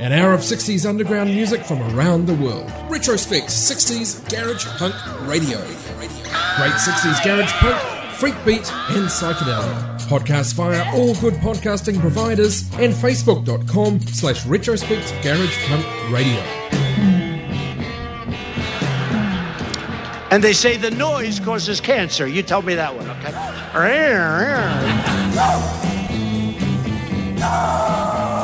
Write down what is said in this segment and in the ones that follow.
An hour of 60s underground music from around the world. Retrospect 60s Garage Punk Radio. Great 60s Garage Punk, Freak Beat, and Psychedelic. Podcast via all good podcasting providers and facebook.com slash retrospect garage punk radio. And they say the noise causes cancer. You tell me that one, okay? about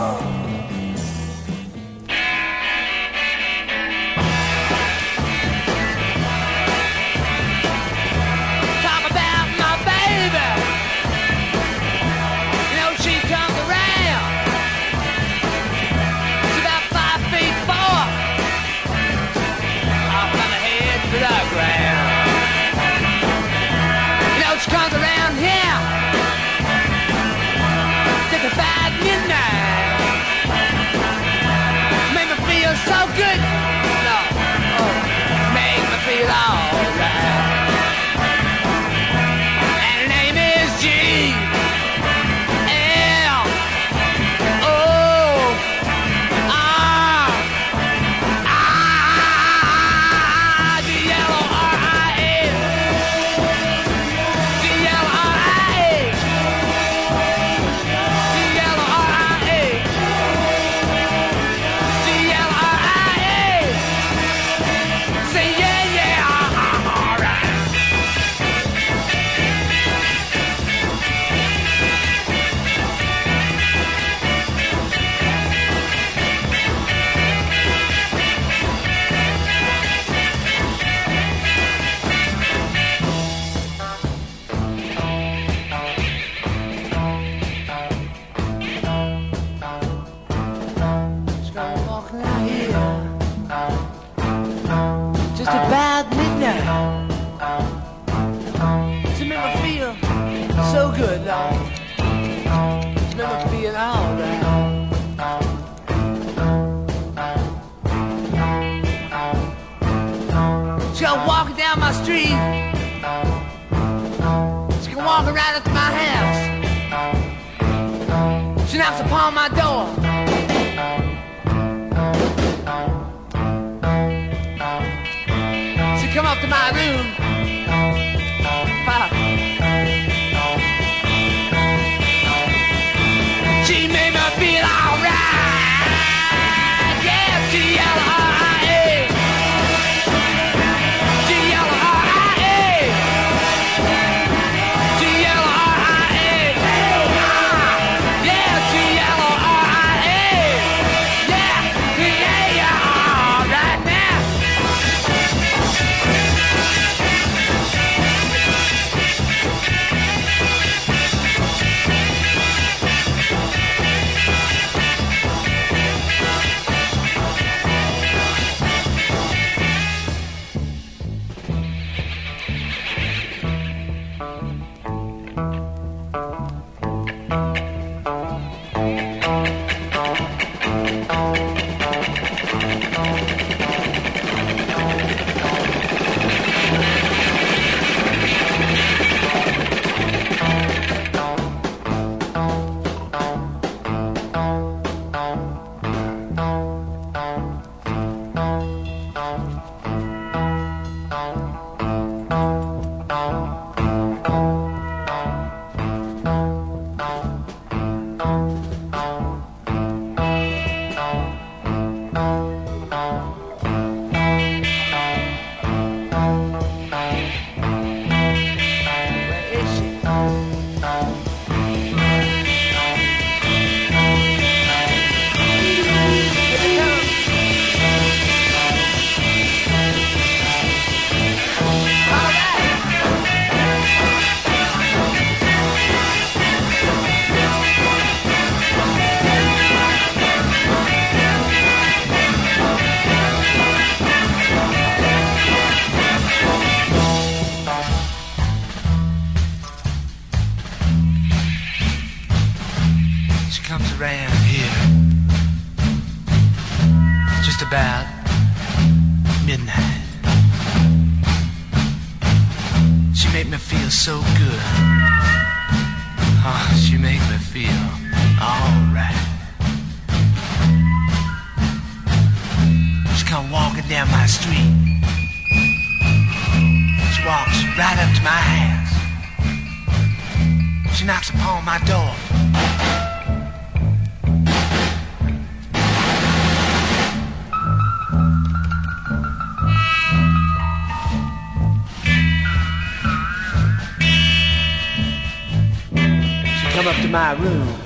my room.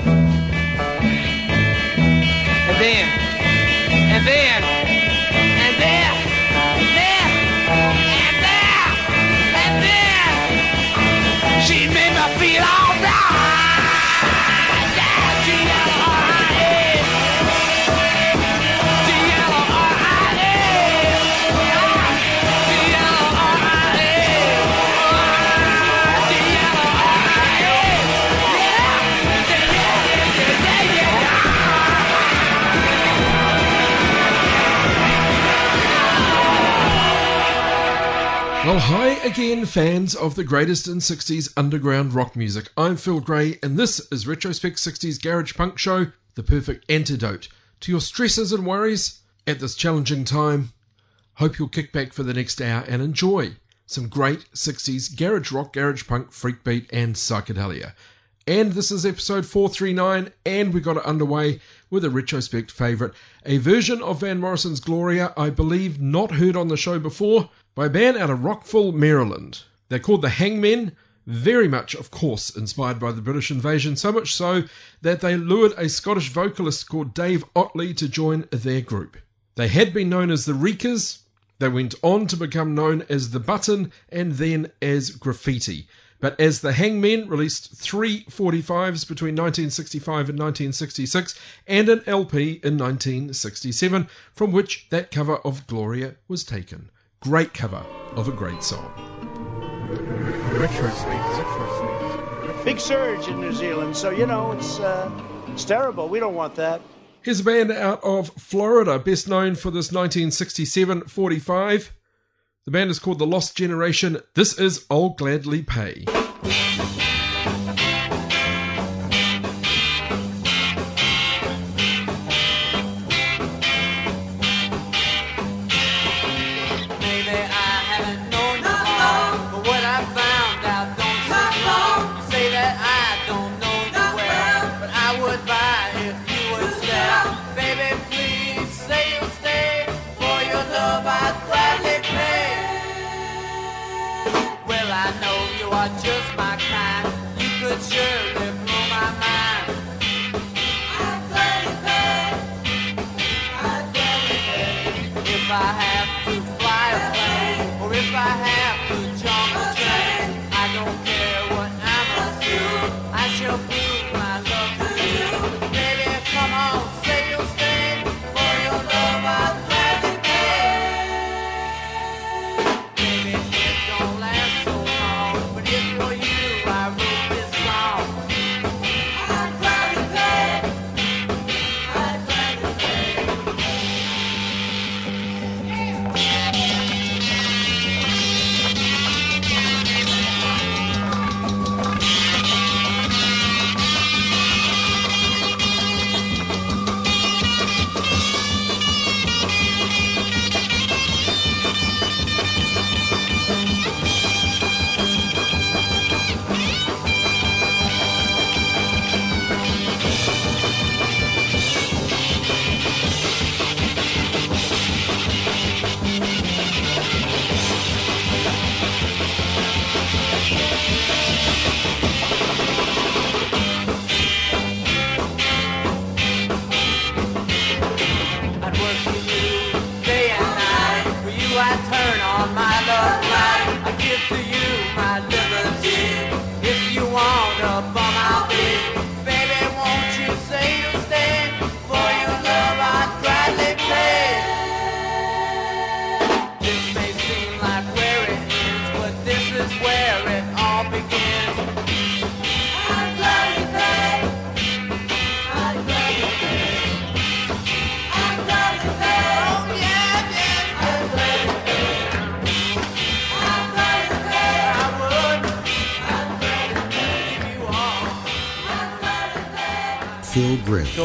Again, fans of the greatest in 60s underground rock music. I'm Phil Gray, and this is Retrospect 60s Garage Punk Show, the perfect antidote to your stresses and worries at this challenging time. Hope you'll kick back for the next hour and enjoy some great 60s garage rock, garage punk, freak beat, and psychedelia. And this is episode 439, and we got it underway with a retrospect favourite, a version of Van Morrison's Gloria, I believe not heard on the show before, by a band out of Rockville, Maryland. They're called the Hangmen, very much, of course, inspired by the British invasion, so much so that they lured a Scottish vocalist called Dave Otley to join their group. They had been known as the Reekers, they went on to become known as the Button and then as Graffiti. But as the Hangmen released three 45s between 1965 and 1966 and an LP in 1967, from which that cover of Gloria was taken. Great cover of a great song. Big surge in New Zealand, so you know it's uh, it's terrible. We don't want that. Here's a band out of Florida, best known for this 1967 45. The band is called The Lost Generation. This is I'll Gladly Pay.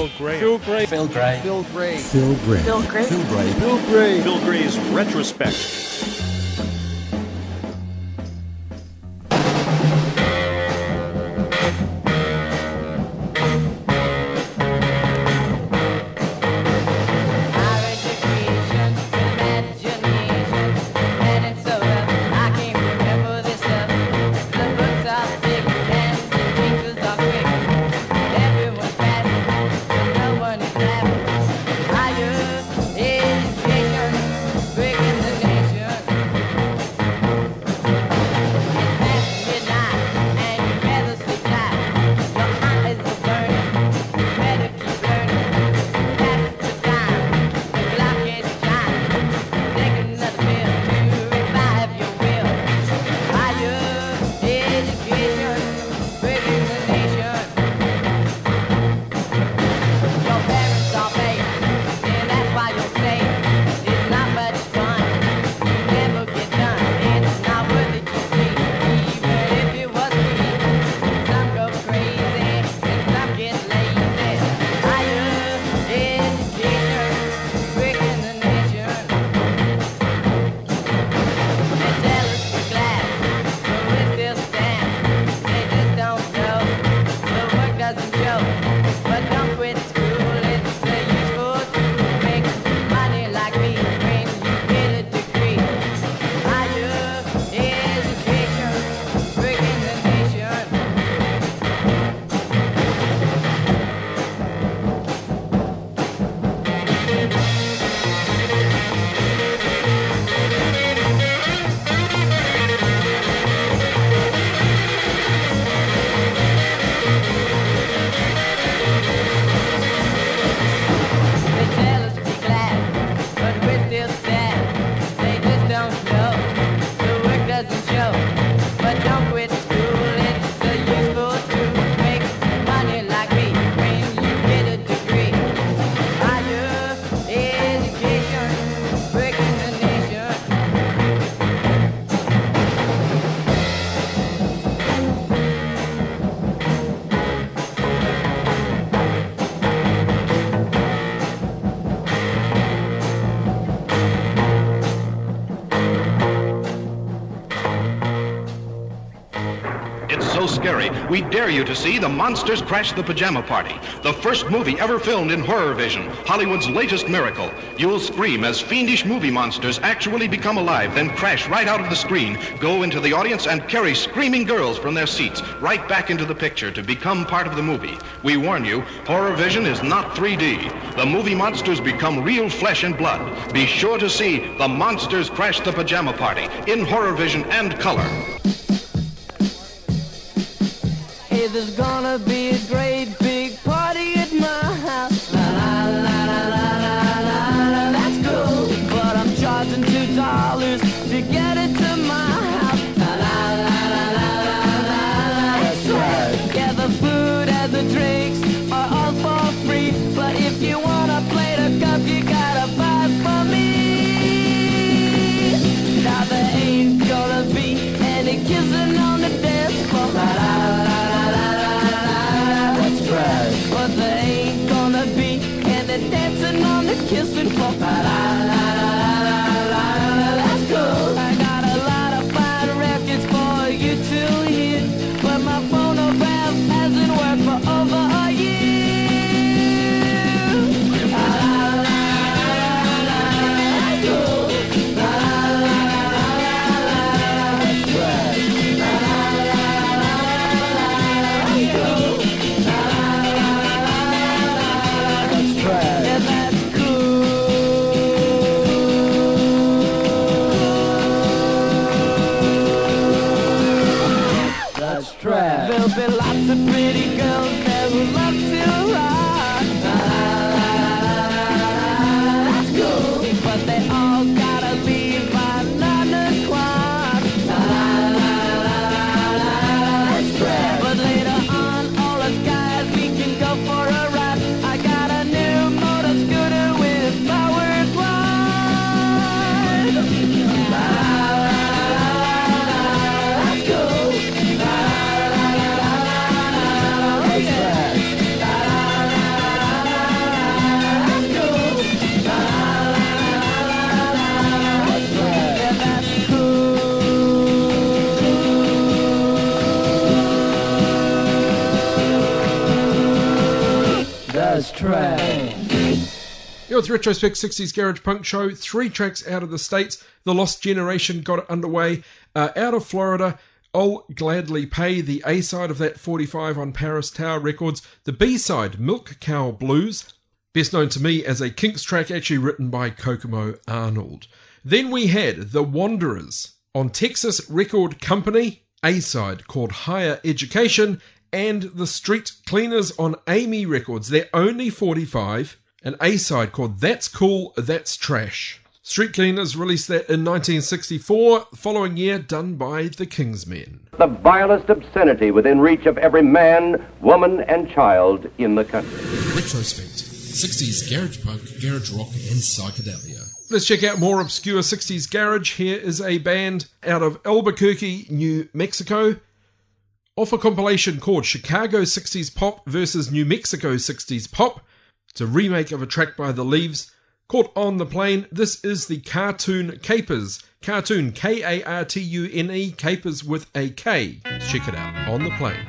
Phil Gray. Phil Gray. Phil Gray. Phil Gray. Phil Gray. Phil Gray. Phil Gray. Phil Gray's retrospect. you to see The Monsters Crash the Pajama Party, the first movie ever filmed in horror vision, Hollywood's latest miracle. You'll scream as fiendish movie monsters actually become alive, then crash right out of the screen, go into the audience, and carry screaming girls from their seats right back into the picture to become part of the movie. We warn you, horror vision is not 3D. The movie monsters become real flesh and blood. Be sure to see The Monsters Crash the Pajama Party in horror vision and color. There's gonna be a great trash. Here with Retrospect 60s Garage Punk Show, three tracks out of the States. The Lost Generation got it underway. Uh, out of Florida, I'll Gladly Pay, the A side of that 45 on Paris Tower Records. The B side, Milk Cow Blues, best known to me as a Kinks track actually written by Kokomo Arnold. Then we had The Wanderers on Texas Record Company, A side called Higher Education, and The Street Cleaners on Amy Records, They're only 45, an A side called That's Cool, That's Trash. Street Cleaners released that in 1964, the following year done by the Kingsmen. The vilest obscenity within reach of every man, woman, and child in the country. Retrospect 60s Garage Punk, Garage Rock, and Psychedelia. Let's check out more obscure 60s garage. Here is a band out of Albuquerque, New Mexico. Off a compilation called Chicago 60s Pop versus New Mexico 60s Pop. It's a remake of a track by The Leaves called On the Plane. This is the Kartune Kapers. Cartoon K A R T U N E, Capers with a K. Let's check it out. On the Plane.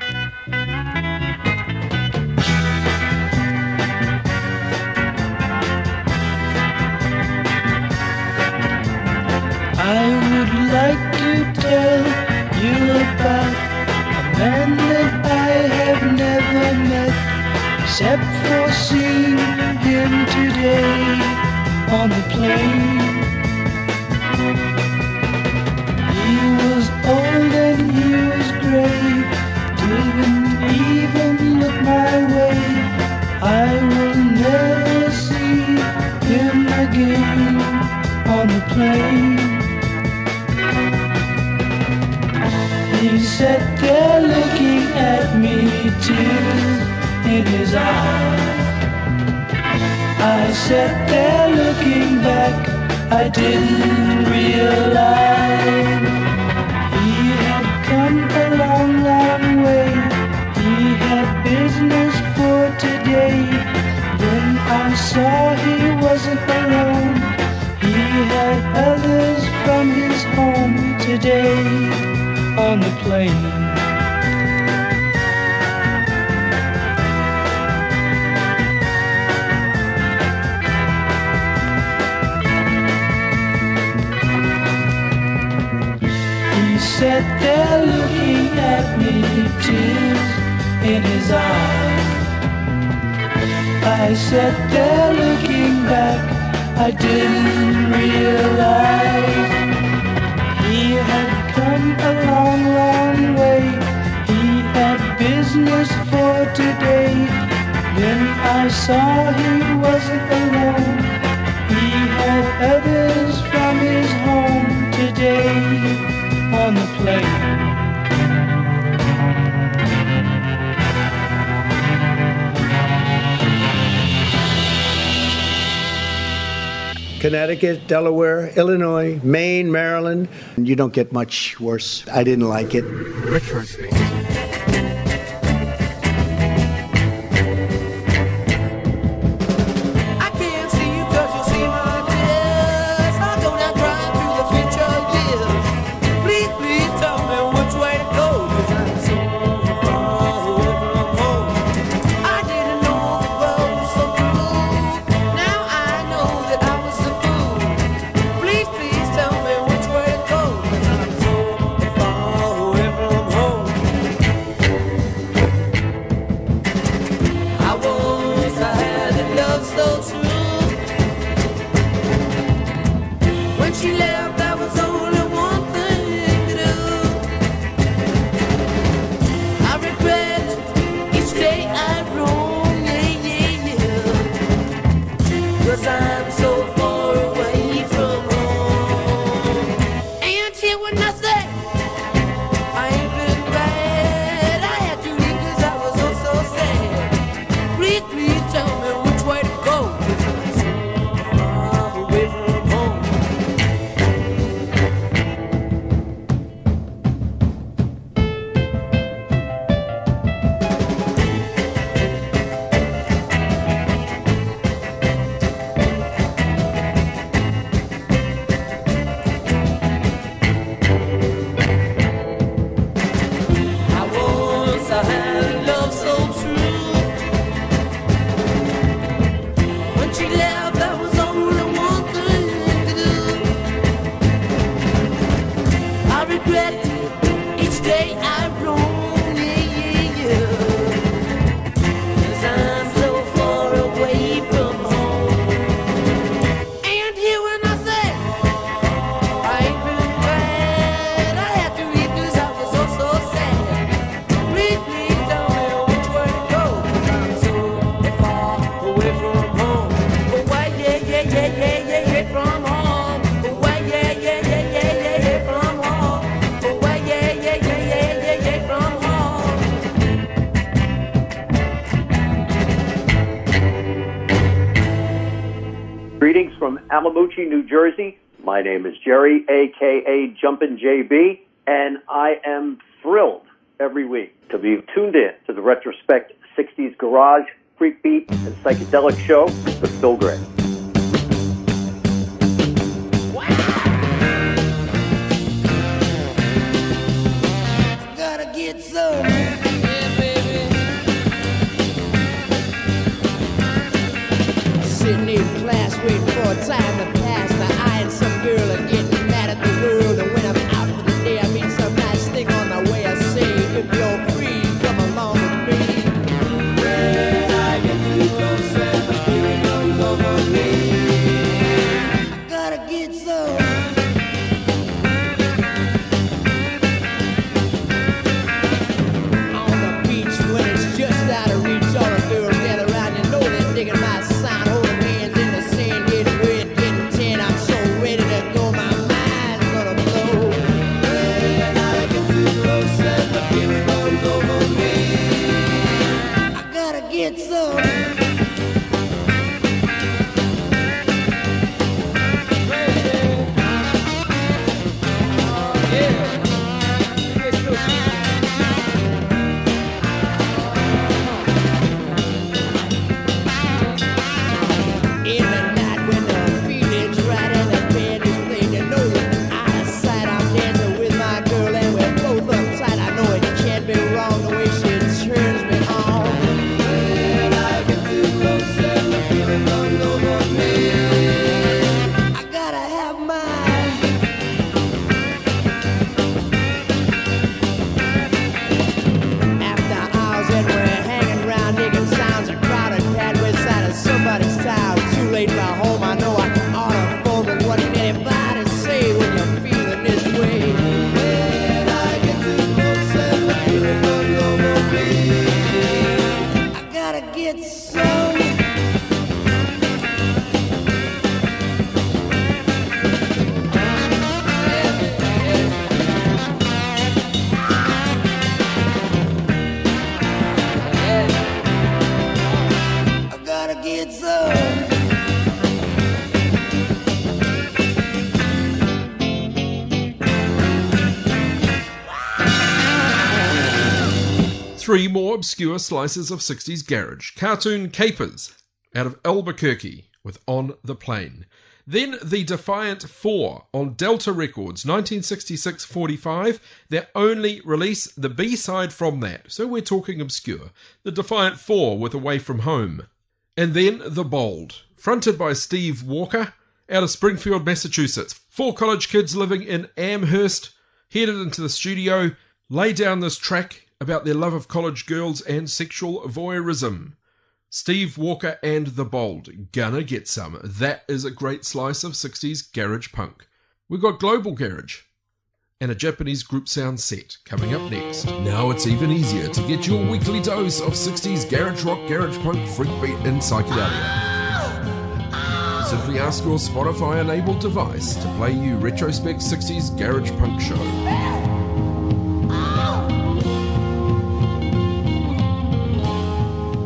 I except for seeing him today on the plane. He was old and he was gray, didn't even look my way. I will never see him again on the plane. He sat there looking at me, tears in his eyes. I sat there looking back, I didn't realize he had come a long, long way. He had business for today. Then I saw he wasn't alone. He had others from his home today on the plane. Tears in his eyes. I sat there looking back, I didn't realize he had come a long, long way. He had business for today. Then I saw he wasn't alone. He had others from his home today on the plane. Connecticut, Delaware, Illinois, Maine, Maryland. You don't get much worse. I didn't like it. I New Jersey. My name is Jerry, aka Jumpin' JB, and I am thrilled every week to be tuned in to the Retrospect 60s Garage, Freak Beat, and Psychedelic Show with Phil Gray. In class waiting for a time to pass. Obscure slices of 60s garage. Kartune Kapers out of Albuquerque with On the Plane. Then the Defiant 4 on Delta Records, 1966 45. Their only release, the B side from that. So we're talking obscure. The Defiant 4 with Away From Home. And then The Bold, fronted by Steve Walker out of Springfield, Massachusetts. Four college kids living in Amherst headed into the studio, lay down this track about their love of college girls and sexual voyeurism. Steve Walker and The Bold, gonna get some. That is a great slice of 60s garage punk. We've got Global Garage and a Japanese group sound set coming up next. Now it's even easier to get your weekly dose of 60s garage rock, garage punk, freak beat, and psychedelia. Simply ask your Spotify enabled device to play you Retrospect 60s Garage Punk Show.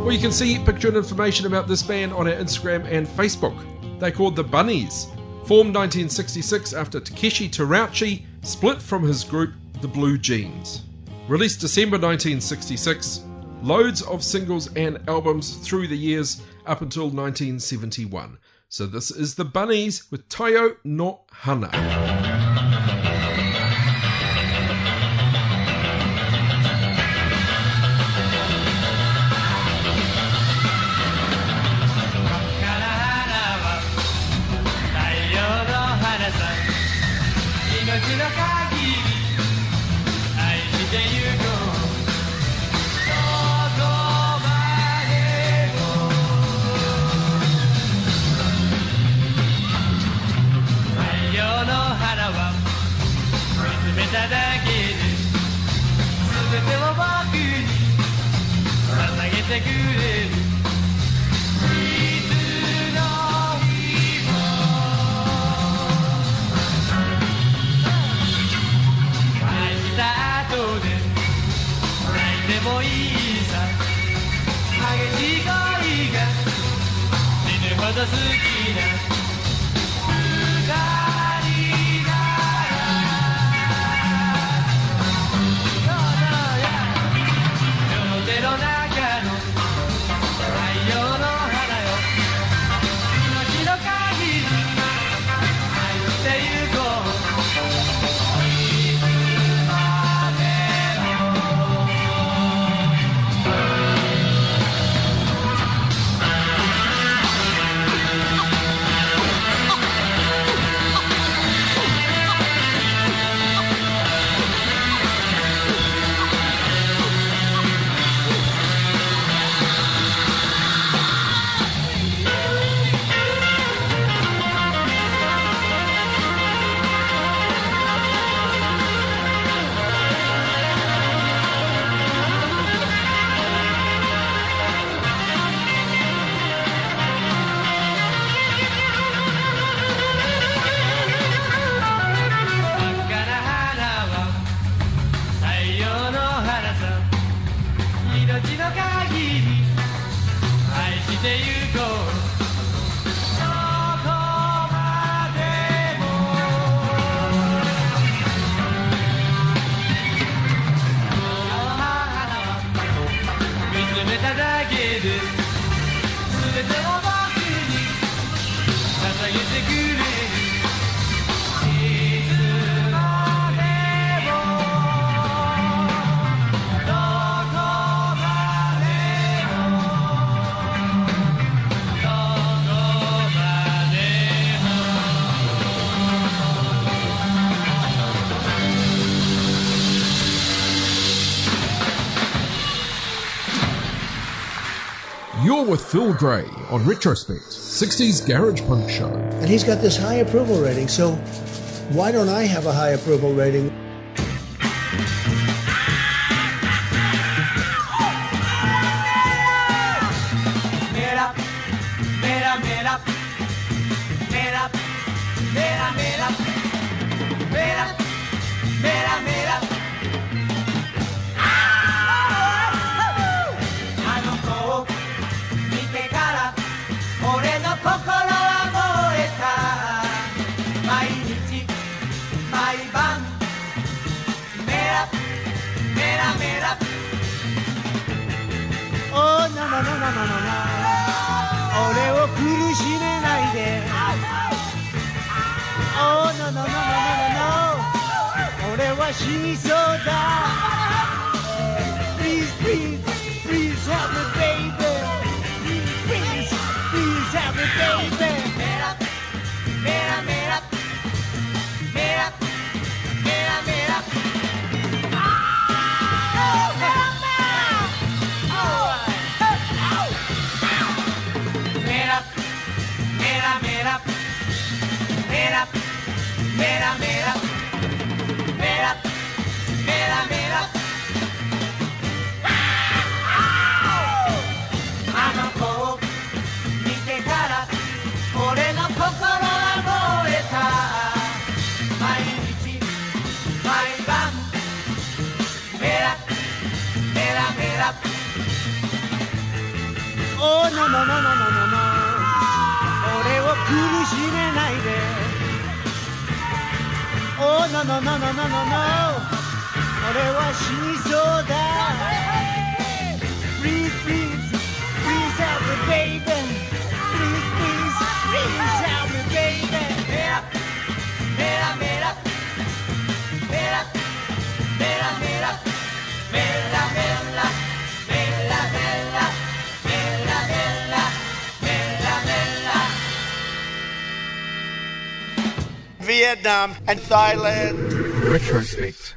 Well, you can see picture and information about this band on our Instagram and Facebook. They're called the Bunnies. Formed 1966 after Takeshi Terauchi split from his group, the Blue Jeans. Released December 1966, loads of singles and albums through the years up until 1971. So this is the Bunnies with Tayo no Hana. güle with Phil Gray on Retrospect, 60s Garage Punk Show. And he's got this high approval rating, so why don't I have a high approval rating? ものものの俺を苦しめないで。おののののののの俺は死にそうだ。Vietnam and Thailand. Retrospect.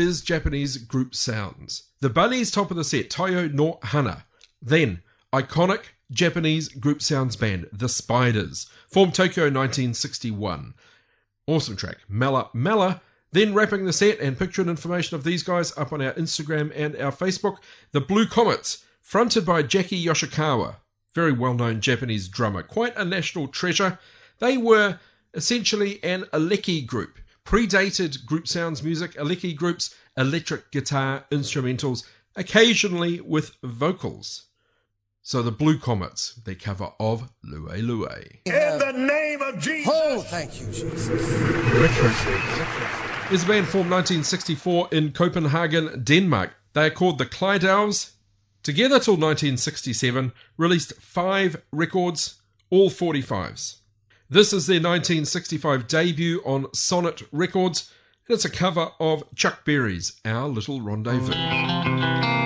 Is Japanese group sounds. The Bunnies top of the set, Toyo no Hana. Then, iconic Japanese group sounds band, The Spiders, formed Tokyo 1961. Awesome track, Mela Mela. Then wrapping the set and picture and information of these guys up on our Instagram and our Facebook, The Blue Comets, fronted by Jackie Yoshikawa, very well known Japanese drummer, quite a national treasure. They were essentially an Eleki group, predated group sounds music, Eleki groups, electric guitar instrumentals, occasionally with vocals. So the Blue Comets, their cover of Lue Lue. In the name of Jesus. Oh, thank you, Jesus. is a band formed 1964 in Copenhagen, Denmark. They are called the Clydales. Together till 1967, released five records, all 45s. This is their 1965 debut on Sonet Records, and it's a cover of Chuck Berry's Our Little Rendezvous.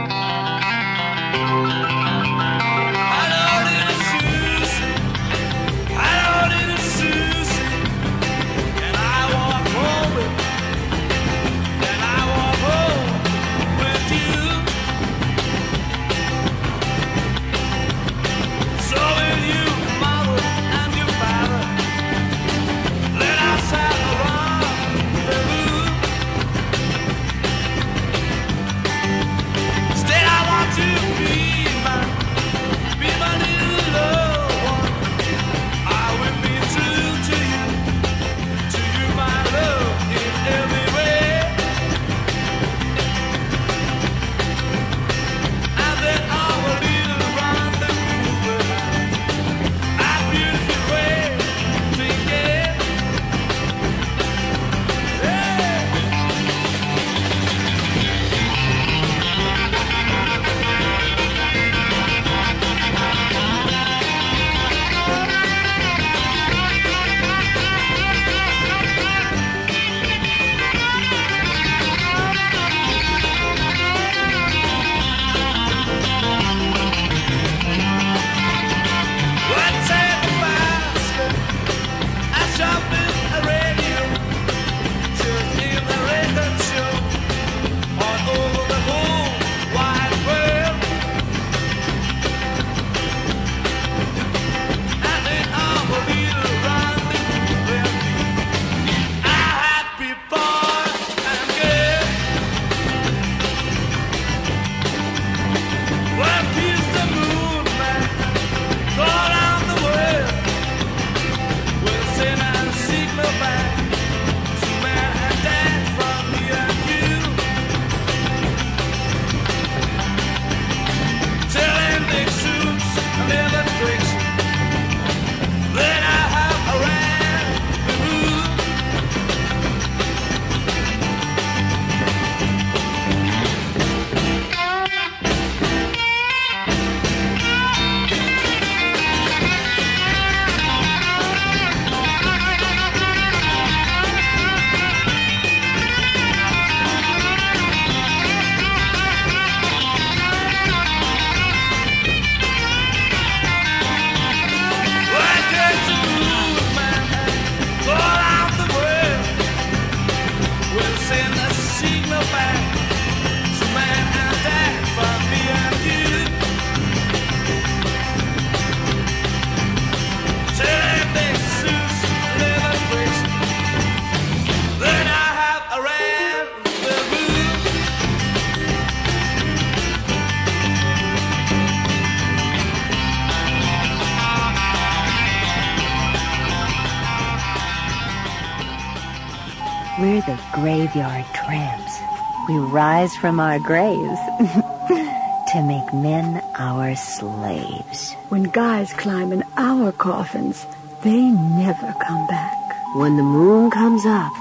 Graveyard tramps. We rise from our graves to make men our slaves. When guys climb in our coffins, they never come back. When the moon comes up,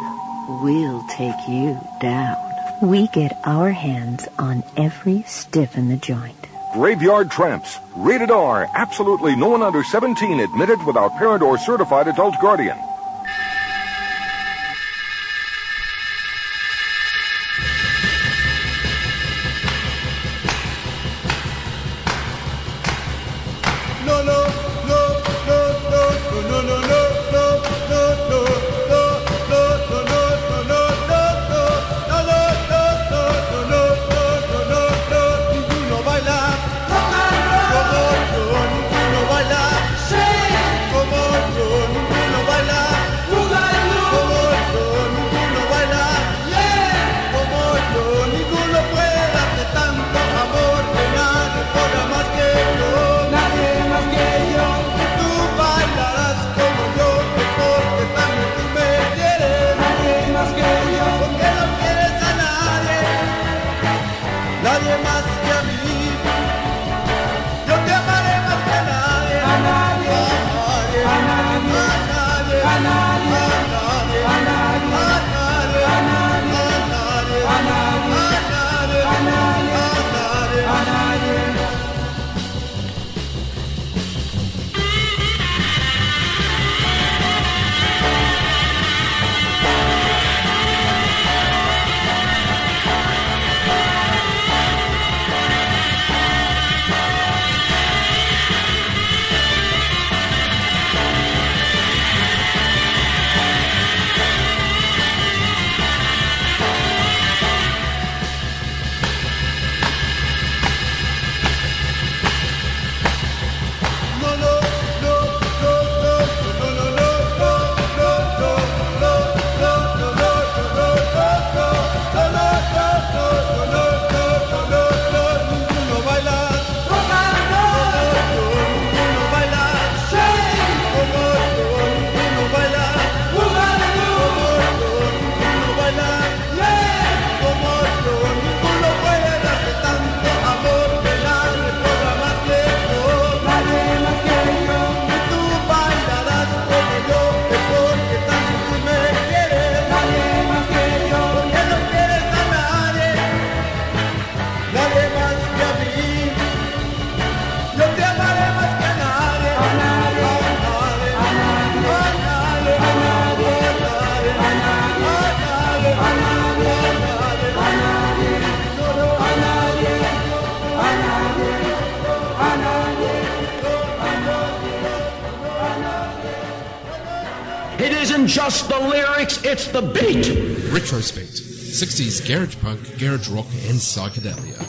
we'll take you down. We get our hands on every stiff in the joint. Graveyard Tramps. Rated R. Absolutely no one under 17 admitted without parent or certified adult guardian. Isn't just the lyrics, it's the beat. Retrospect 60s garage punk, garage rock, and psychedelia.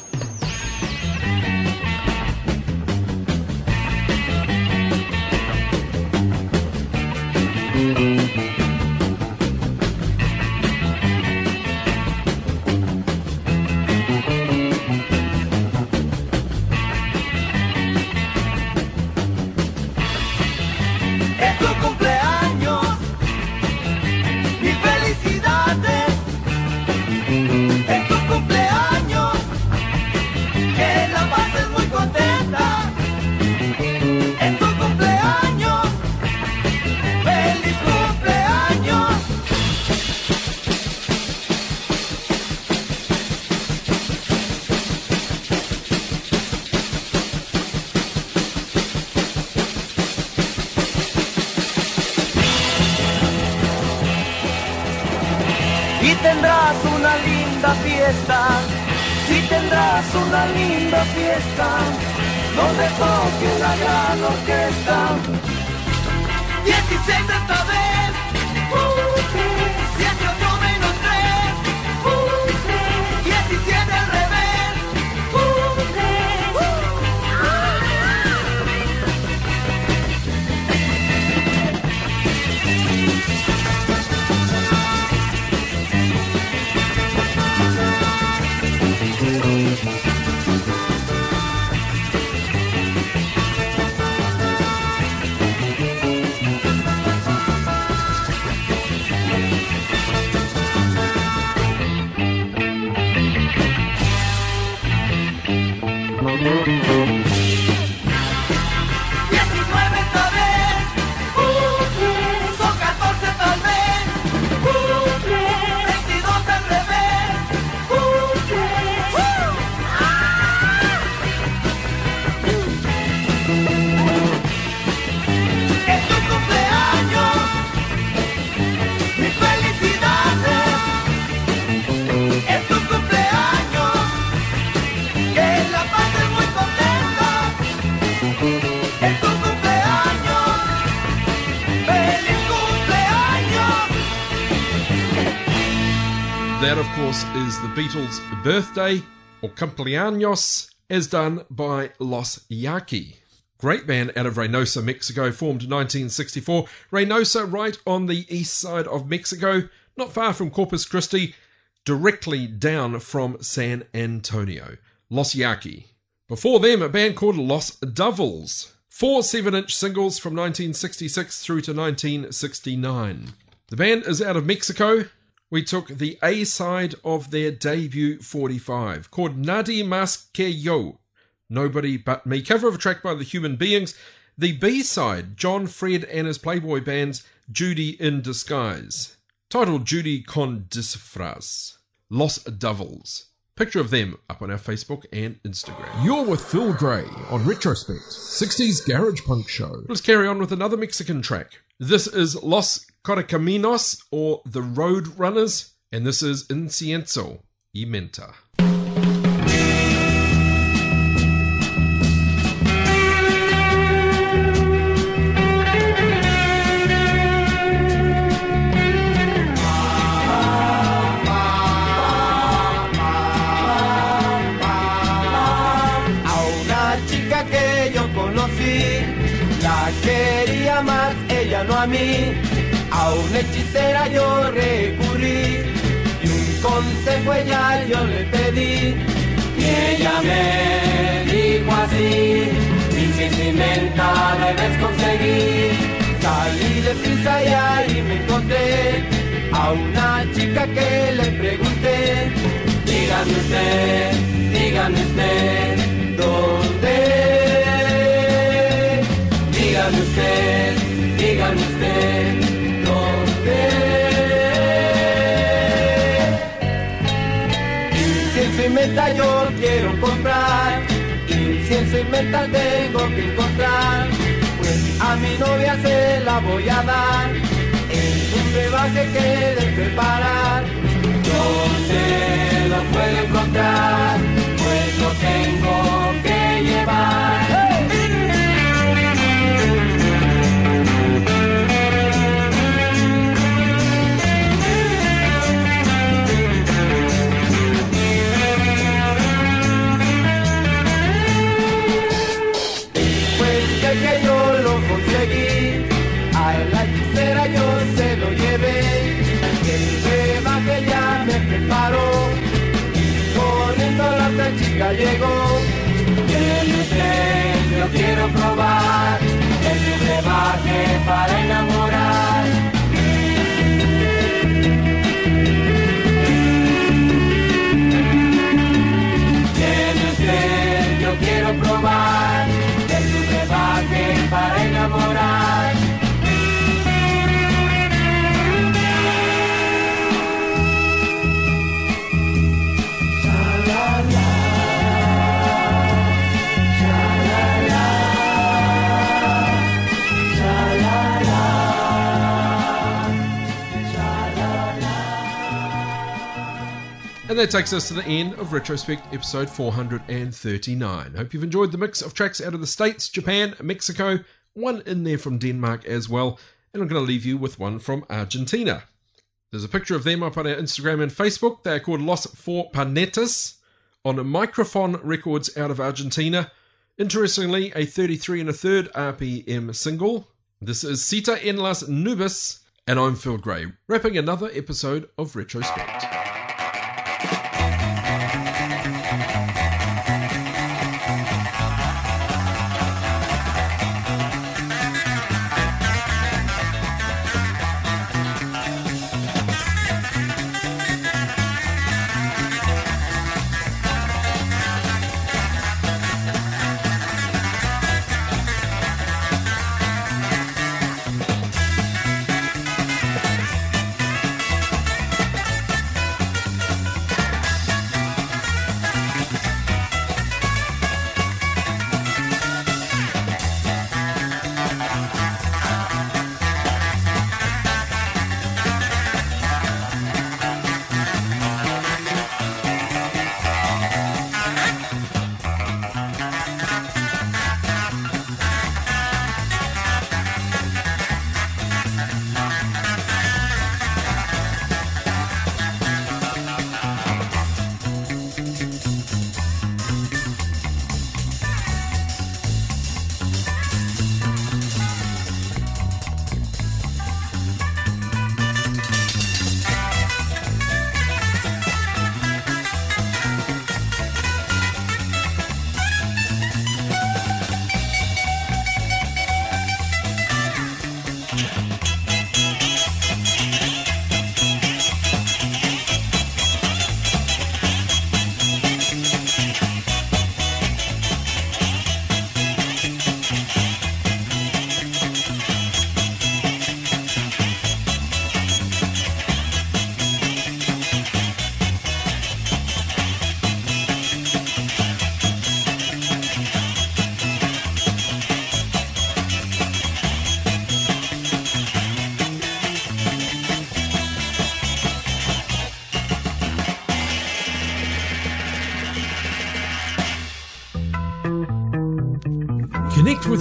Beatles' birthday, or cumpleaños, as done by Los Yaqui. Great band out of Reynosa, Mexico, formed in 1964. Reynosa, right on the east side of Mexico, not far from Corpus Christi, directly down from San Antonio. Los Yaqui. Before them, a band called Los Devils. Four 7 inch singles from 1966 through to 1969. The band is out of Mexico. We took the A side of their debut 45 called Nadie Mas Que Yo. Nobody But Me. Cover of a track by the Human Beinz. The B side, John Fred and his Playboy band's Judy in Disguise. Titled Judy con Disfraz. Los Devils. Picture of them up on our Facebook and Instagram. You're with Phil Gray on Retrospect, 60s Garage Punk Show. Let's carry on with another Mexican track. This is Los Correcaminos or The Road Runners, and this is Incienso y Menta. A una hechicera yo recurrí y un consejo ella yo le pedí. Y ella me dijo así, mi menta debes conseguir. Salí de prisa y ahí me encontré a una chica que le pregunté, dígame usted, dígame usted, ¿dónde? Dígame usted, dígame usted, y menta yo quiero comprar, incienso y menta tengo que encontrar, pues a mi novia se la voy a dar, en un brebaje que de preparar. ¿Dónde lo puedo encontrar? Pues lo tengo que llevar. Otra chica llegó, que usted yo quiero probar, un brebaje para enamorar. And that takes us to the end of Retrospect episode 439. Hope you've enjoyed the mix of tracks out of the States, Japan, Mexico, one in there from Denmark as well, and I'm going to leave you with one from Argentina. There's a picture of them up on our Instagram and Facebook. They are called Los Four Panetas on Microphone Records out of Argentina. Interestingly, a 33 and a third RPM single. This is Cita en las Nubes, and I'm Phil Gray, wrapping another episode of Retrospect.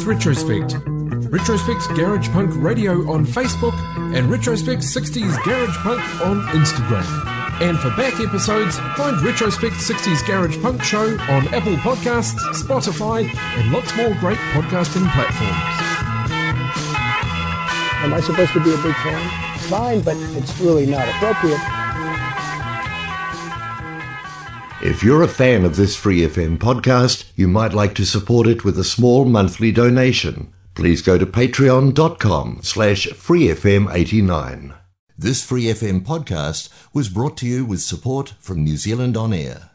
With Retrospect. Retrospect's Garage Punk Radio on Facebook and Retrospect 60s Garage Punk on Instagram. And for back episodes, find Retrospect 60s Garage Punk Show on Apple Podcasts, Spotify, and lots more great podcasting platforms. Am I supposed to be a big fan? Fine, but it's really not appropriate. If you're a fan of this Free FM podcast, you might like to support it with a small monthly donation. Please go to patreon.com slash freefm89. This Free FM podcast was brought to you with support from New Zealand On Air.